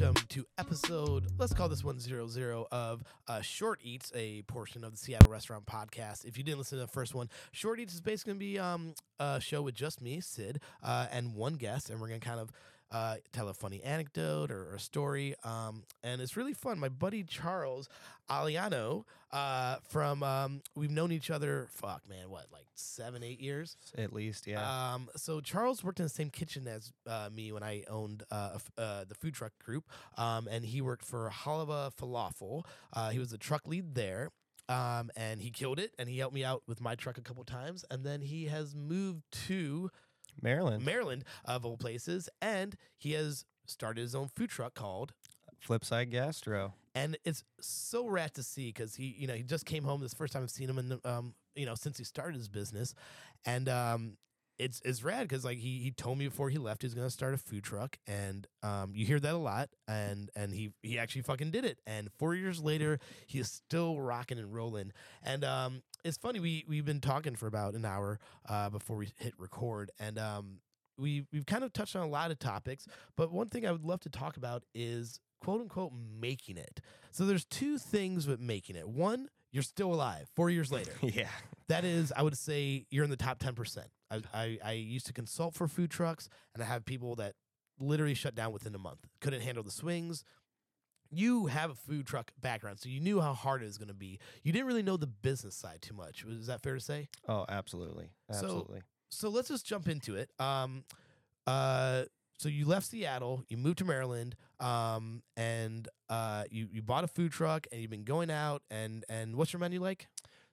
welcome to episode, let's call this one zero zero of uh, Short Eats, a portion of the Seattle Restaurant Podcast. If you didn't listen to the first one, Short Eats is basically going to be um, a show with just me, Sid, uh, and one guest, and we're going to kind of uh, tell a funny anecdote or, or a story. Um, and it's really fun. My buddy Charles Aliano uh, from, um, we've known each other, fuck, man, what, like seven, eight years? At least, yeah. Um, so Charles worked in the same kitchen as uh, me when I owned uh, uh, the food truck group, um, and he worked for Hallava Falafel. Uh, he was the truck lead there. Um, and he killed it, and he helped me out with my truck a couple times, and then he has moved to Maryland. Maryland, of all places, and he has started his own food truck called Flipside Gastro. and it's so rad to see because he, you know, he just came home. This first time I've seen him in, the, um, you know, since he started his business, and um, it's it's rad because like he he told me before he left he's gonna start a food truck, and um, you hear that a lot, and and he he actually fucking did it, and four years later he is still rocking and rolling, and um, it's funny we we've been talking for about an hour uh before we hit record, and um. We, we've kind of touched on a lot of topics, but one thing I would love to talk about is quote unquote making it. So there's two things with making it. One, you're still alive four years later. yeah. that is, I would say, you're in the top 10%. I, I, I used to consult for food trucks, and I have people that literally shut down within a month, couldn't handle the swings. You have a food truck background, so you knew how hard it was going to be. You didn't really know the business side too much. Is that fair to say? Oh, absolutely. So- Absolutely. so let's just jump into it. Um, uh, so you left Seattle, you moved to Maryland, um, and uh, you you bought a food truck, and you've been going out. and And what's your menu like?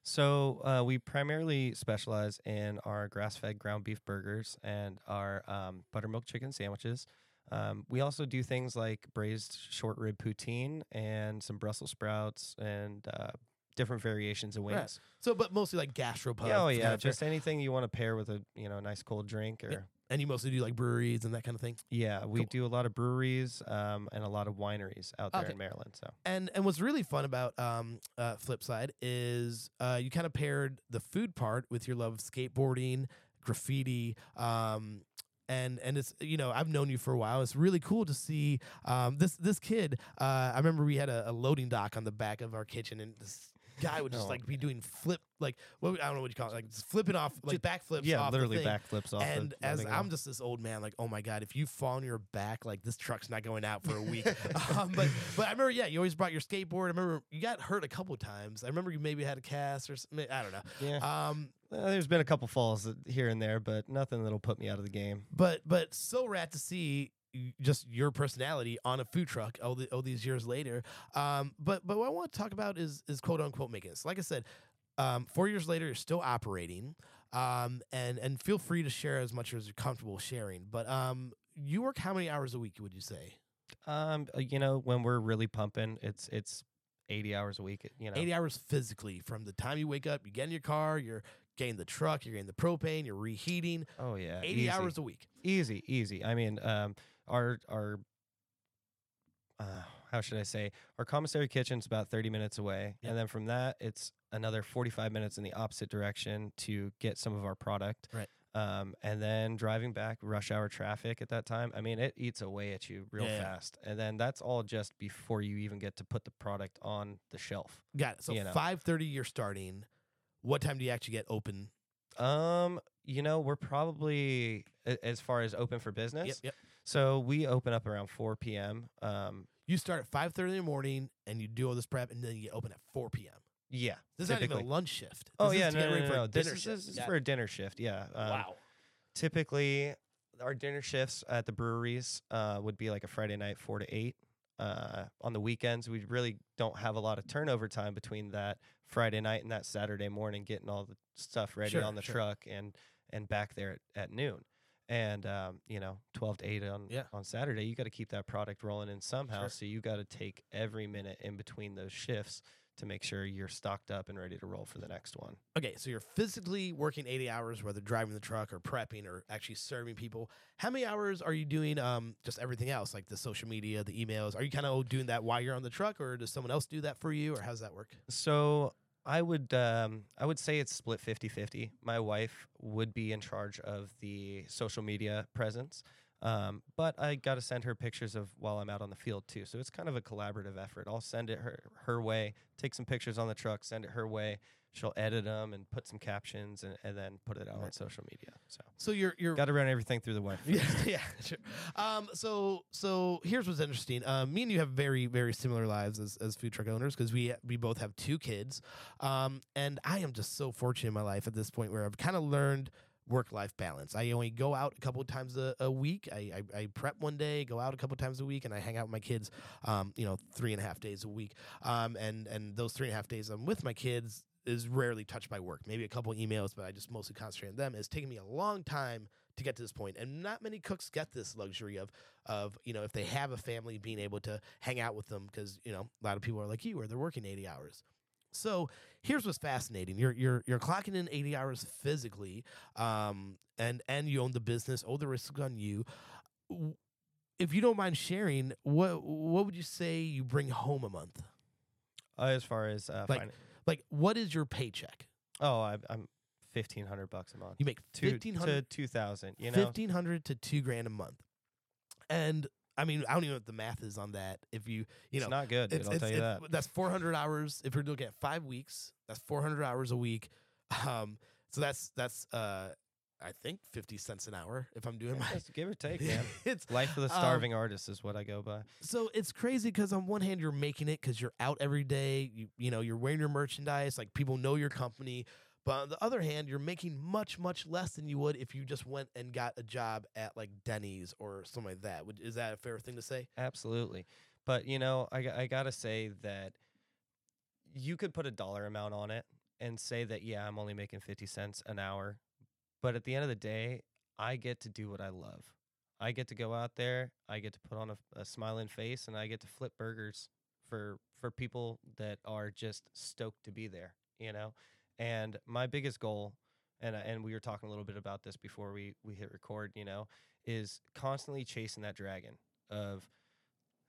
so uh, we primarily specialize in our grass-fed ground beef burgers and our um, buttermilk chicken sandwiches. Um, we also do things like braised short rib poutine and some Brussels sprouts and uh, different variations of Right. wings. So, but mostly like gastropub. Yeah, oh kind yeah, of fare. just anything you want to pair with a you know nice cold drink or and you mostly do like breweries and that kind of thing. yeah, we Cool. do a lot of breweries um, and a lot of wineries out there Okay. in Maryland. So And and what's really fun about um, uh, Flipside is uh, you kind of paired the food part with your love of skateboarding, graffiti, um, and and it's you know I've known you for a while. It's really cool to see um, this this kid. Uh, I remember we had a, a loading dock on the back of our kitchen, and this guy would just Oh. like be doing flip like what I don't know what you call it, like just flipping off like backflips. yeah, off the literally thing. backflips off. And the as loading I'm just this old man, like, oh my god, if you fall on your back, like this truck's not going out for a week. um, but but I remember, yeah, you always brought your skateboard. I remember you got hurt a couple times. I remember you maybe had a cast or something. I don't know. yeah, Um, Uh, there's been a couple falls here and there, but nothing that'll put me out of the game. but but so rad to see just your personality on a food truck all, the, all these years later. Um, but but what I want to talk about is is quote unquote making this. Like I said, um, four years later, you're still operating. Um, and and feel free to share as much as you're comfortable sharing. But um, you work how many hours a week? Would you say? Um, uh, you know, when we're really pumping, it's it's 80 hours a week. You know, 80 hours physically from the time you wake up, you get in your car, you're getting the truck, you're getting the propane, you're reheating. oh yeah, 80 easy. hours a week. easy, easy. I mean, um, our our uh, how should I say? Our commissary kitchen's about 30 minutes away, Yep. and then from that, it's another 45 minutes in the opposite direction to get some of our product. Right. Um, and then driving back, rush hour traffic at that time. I mean, it eats away at you real Yeah, yeah. fast. And then that's all just before you even get to put the product on the shelf. Got it. So You know. 5:30 you're starting. What time do you actually get open? Um, you know, we're probably as far as open for business. Yep, yep. So we open up around 4 p.m. Um, You start at 5:30 in the morning and you do all this prep and then you open at 4 p.m. yeah. This is not even a lunch shift. Oh This is yeah, to no, get no, ready no, for a no. This dinner is, shift. this is Got for a dinner shift. Yeah. Um, wow. Typically, our dinner shifts at the breweries uh, would be like a Friday night, four to eight. Uh, on the weekends, we really don't have a lot of turnover time between that Friday night and that Saturday morning, getting all the stuff ready Sure, on the sure. truck and and back there at, at noon. And um, you know, twelve to eight on Yeah. on Saturday, you got to keep that product rolling in somehow. Sure. So you got to take every minute in between those shifts to make sure you're stocked up and ready to roll for the next one. Okay, so you're physically working 80 hours, whether driving the truck or prepping or actually serving people. How many hours are you doing um, just everything else, like the social media, the emails? Are you kind of doing that while you're on the truck, or does someone else do that for you, or how's that work? So I would um, I would say it's split 50-50. My wife would be in charge of the social media presence. Um, but I got to send her pictures of while I'm out on the field too. So it's kind of a collaborative effort. I'll send it her her way, take some pictures on the truck, send it her way. She'll edit them and put some captions and, and then put it out on social media. So So you're you're got to run everything through the wife. yeah, yeah, sure. Um, so so here's what's interesting. Um, me and you have very very similar lives as, as food truck owners because we we both have two kids. Um, and I am just so fortunate in my life at this point where I've kind of learned work life balance. I only go out a couple of times a, a week. I, I I prep one day, go out a couple of times a week, and I hang out with my kids. Um, you know, three and a half days a week. Um, and and those three and a half days I'm with my kids is rarely touched by work. Maybe a couple emails, but I just mostly concentrate on them. It's taken me a long time to get to this point and not many cooks get this luxury of of you know if they have a family being able to hang out with them because you know a lot of people are like you where they're working 80 hours so here's what's fascinating you're you're you're clocking in 80 hours physically um and and you own the business all the risks on you if you don't mind sharing what what would you say you bring home a month Uh, as far as uh, Like, like what is your paycheck oh, I, I'm fifteen hundred bucks a month. you make 1500 to two thousand. You know, fifteen hundred to two grand a month, and I mean I don't even know what the math is on that. If you you know, it's not good. Dude, it's, I'll it's, tell you that. that's four hundred hours. If you're looking at five weeks, that's four hundred hours a week. Um, so that's that's uh, I think fifty cents an hour if I'm doing Yeah, my. give or take, man. it's Life of the Um, starving artist is what I go by. so it's crazy because on one hand you're making it because you're out every day. You you know you're wearing your merchandise. Like people know your company. But on the other hand, you're making much, much less than you would if you just went and got a job at like Denny's or something like that. Would, is that a fair thing to say? Absolutely. But, you know, I, I got to say that you could put a dollar amount on it and say that, yeah, I'm only making 50 cents an hour. But at the end of the day, I get to do what I love. I get to go out there, I get to put on a, a smiling face, and I get to flip burgers for for people that are just stoked to be there, you know? And my biggest goal, and, and we were talking a little bit about this before we, we hit record, you know, is constantly chasing that dragon of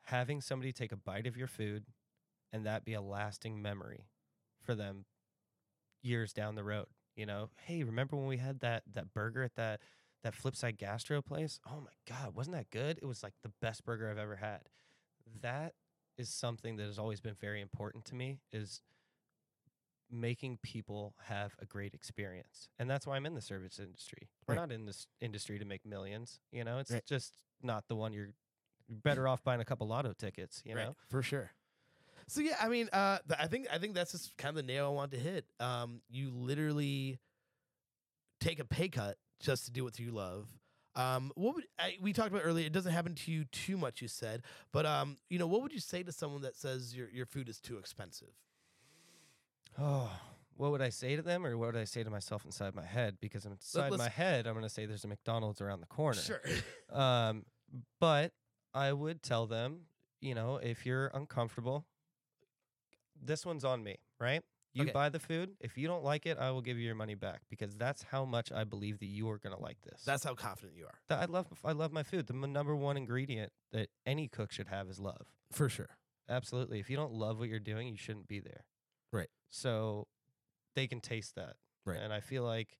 having somebody take a bite of your food and that be a lasting memory for them years down the road. You know, hey, remember when we had that that burger at that that Flipside Gastro place? Oh my god, wasn't that good? It was like the best burger I've ever had. That is something that has always been very important to me is making people have a great experience. And that's why I'm in the service industry. We're Right. not in this industry to make millions, you know? It's Right. just not the one you're you're better off buying a couple lotto tickets, you know? for sure. So yeah, I mean, uh, I think I think that's just kind of the nail I want to hit. Um, you literally take a pay cut just to do what you love. Um, what would I, we talked about earlier? It doesn't happen to you too much, you said, but um, you know, what would you say to someone that says your your food is too expensive? Oh, what would I say to them, or what would I say to myself inside my head? Because inside my let's- head, I'm going to say there's a McDonald's around the corner. Sure. Um, but I would tell them, you know, if you're uncomfortable, this one's on me, right? You Okay. buy the food. If you don't like it, I will give you your money back because that's how much I believe that you are going to like this. That's how confident you are, That I love. I love my food. The m- number one ingredient that any cook should have is love. for sure. Absolutely. If you don't love what you're doing, you shouldn't be there. Right. So they can taste that. Right. And I feel like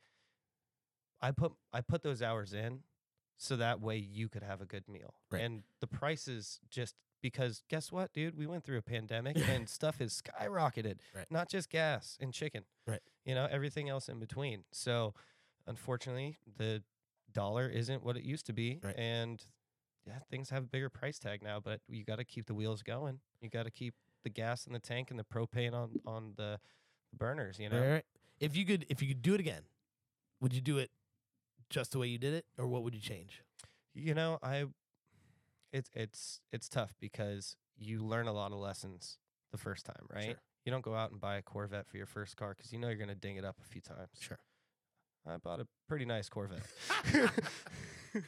I put I put those hours in so that way you could have a good meal. Right. And the prices just because guess what, dude? We went through a pandemic and stuff has skyrocketed. Right. Not just gas and chicken. Right. You know, everything else in between. So unfortunately, the dollar isn't what it used to be. Right. And yeah, things have a bigger price tag now, but you got to keep the wheels going. You got to keep the gas in the tank and the propane on on the burners. You know, right. If you could, if you could do it again, would you do it just the way you did it, or what would you change? you know, I it's it's it's tough because you learn a lot of lessons the first time, right? Sure. You don't go out and buy a Corvette for your first car because you know you're gonna ding it up a few times. Sure. I bought a pretty nice Corvette.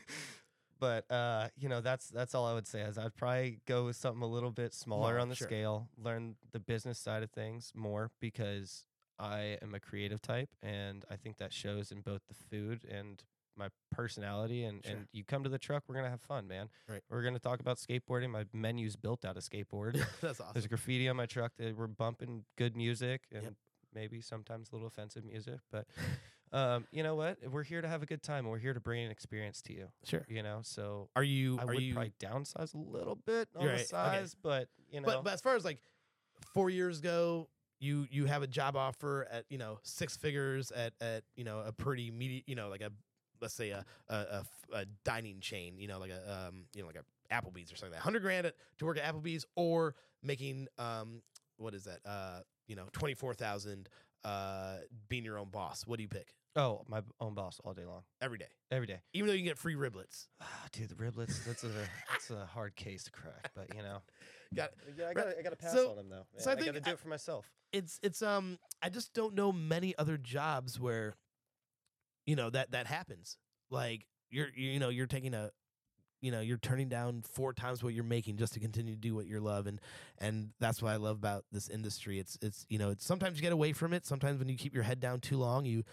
but uh, you know, that's that's all I would say is I'd probably go with something a little bit smaller Smaller, on the sure. scale, learn the business side of things more because I am a creative type and I think that shows in both the food and my personality and, Sure. and you come to the truck, we're gonna have fun, man. Right. We're gonna talk about skateboarding. My menu's built out of skateboard. That's awesome. There's graffiti on my truck that we're bumping good music and Yep. maybe sometimes a little offensive music, but Um, you know what? We're here to have a good time, and we're here to bring an experience to you. Sure. You know, so Are you I are would you probably downsize a little bit on You're the right, okay. size, but you know, but but as far as like 4 years ago you you have a job offer at, you know, six figures at at, you know, a pretty media, you know, like a let's say a a dining chain, you know, like a um, you know, like a Applebee's or something like that. 100 grand at, to work at Applebee's or making um what is that? Uh, you know, 24,000 uh being your own boss. What do you pick? oh, my own boss all day long, Every day. every day. Even though you can get free riblets. Ah, dude, the riblets. That's a that's a hard case to crack, but you know, Got yeah, I gotta I gotta pass so- on them though. so I I, gotta do I- it for myself. it's it's um I just don't know many other jobs where you know that that happens. Like you're you know you're taking a you know you're turning down four times what you're making just to continue to do what you love and and that's what I love about this industry. It's it's you know it's sometimes you get away from it. Sometimes when you keep your head down too long, you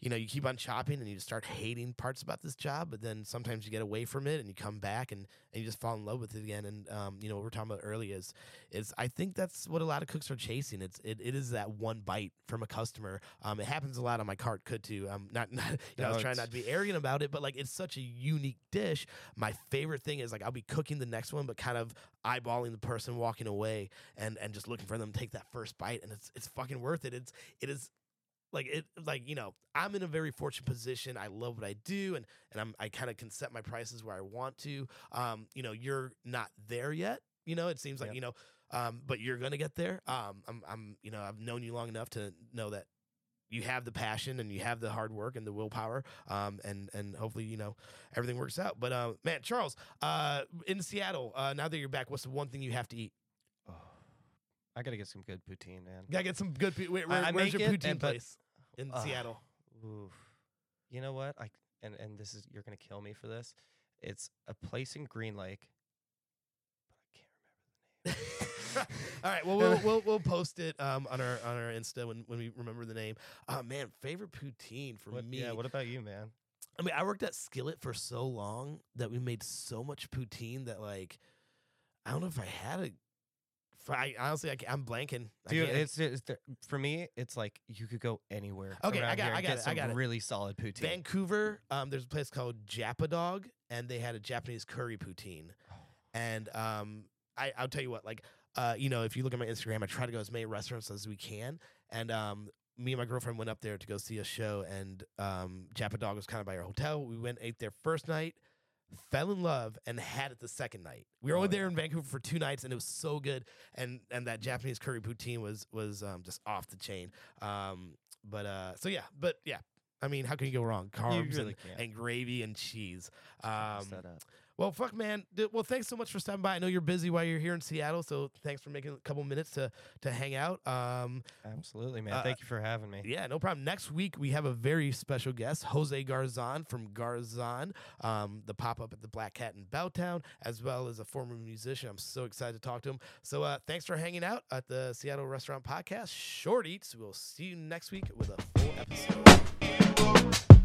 you know you keep on chopping and you just start hating parts about this job. But then sometimes you get away from it and you come back and and you just fall in love with it again. And um you know what we're talking about earlier is is I think that's what a lot of cooks are chasing. It's it, it is that one bite from a customer. Um, it happens a lot on my cart could too. Um, not, not you know, I was trying not to be arrogant about it, but like it's such a unique dish. My favorite thing is like I'll be cooking the next one, but kind of eyeballing the person walking away and and just looking for them to take that first bite, and it's it's fucking worth it. It's it is like it like you know i'm in a very fortunate position i love what i do and and i'm i kind of can set my prices where i want to um you know you're not there yet you know it seems like Yep. you know um but you're gonna get there um i'm i'm you know i've known you long enough to know that you have the passion and you have the hard work and the willpower um and and hopefully you know everything works out but uh man charles uh in seattle uh now that you're back what's the one thing you have to eat Oh, I gotta get some good poutine, man. gotta get some good pu- where, where's your it, poutine but- place in Ugh. seattle Oof. You know what? I and and this is you're gonna kill me for this. It's a place in Green Lake, but I can't remember the name. All right. Well, we'll we'll we'll post it um on our on our Insta when when we remember the name. Oh man, favorite poutine for What, me. yeah. What about you, man? I mean, I worked at Skillet for so long that we made so much poutine that like I don't know if I had a. I honestly, I, am blanking. I Dude, can't- it's, it's for me. It's like you could go anywhere. Okay, I got- I got get it, I got it. really solid poutine. Vancouver. Um, there's a place called Japadog, and they had a Japanese curry poutine. And um, I, I'll tell you what, like, uh, you know, if you look at my Instagram, I try to go as many restaurants as we can. And um, me and my girlfriend went up there to go see a show, and um, Japadog was kind of by our hotel. We went, ate there first night, fell in love, and had it the second night. We were Oh, only there yeah. in Vancouver for two nights, and it was so good. And and that Japanese curry poutine was was um, just off the chain. Um, but uh, so yeah, but yeah. I mean, how can you go wrong? Carbs really and, and gravy and cheese. Um. Well, fuck, man. Well, thanks so much for stopping by. I know you're busy while you're here in Seattle, so thanks for making a couple minutes to to hang out. Um, Absolutely, man. uh, Thank you for having me. yeah, no problem. Next week we have a very special guest, Jose Garzon from Garzon, um, the pop up at the Black Cat in Belltown, as well as a former musician. I'm so excited to talk to him. So uh, thanks for hanging out at the Seattle Restaurant Podcast. Short Eats. We'll see you next week with a full episode.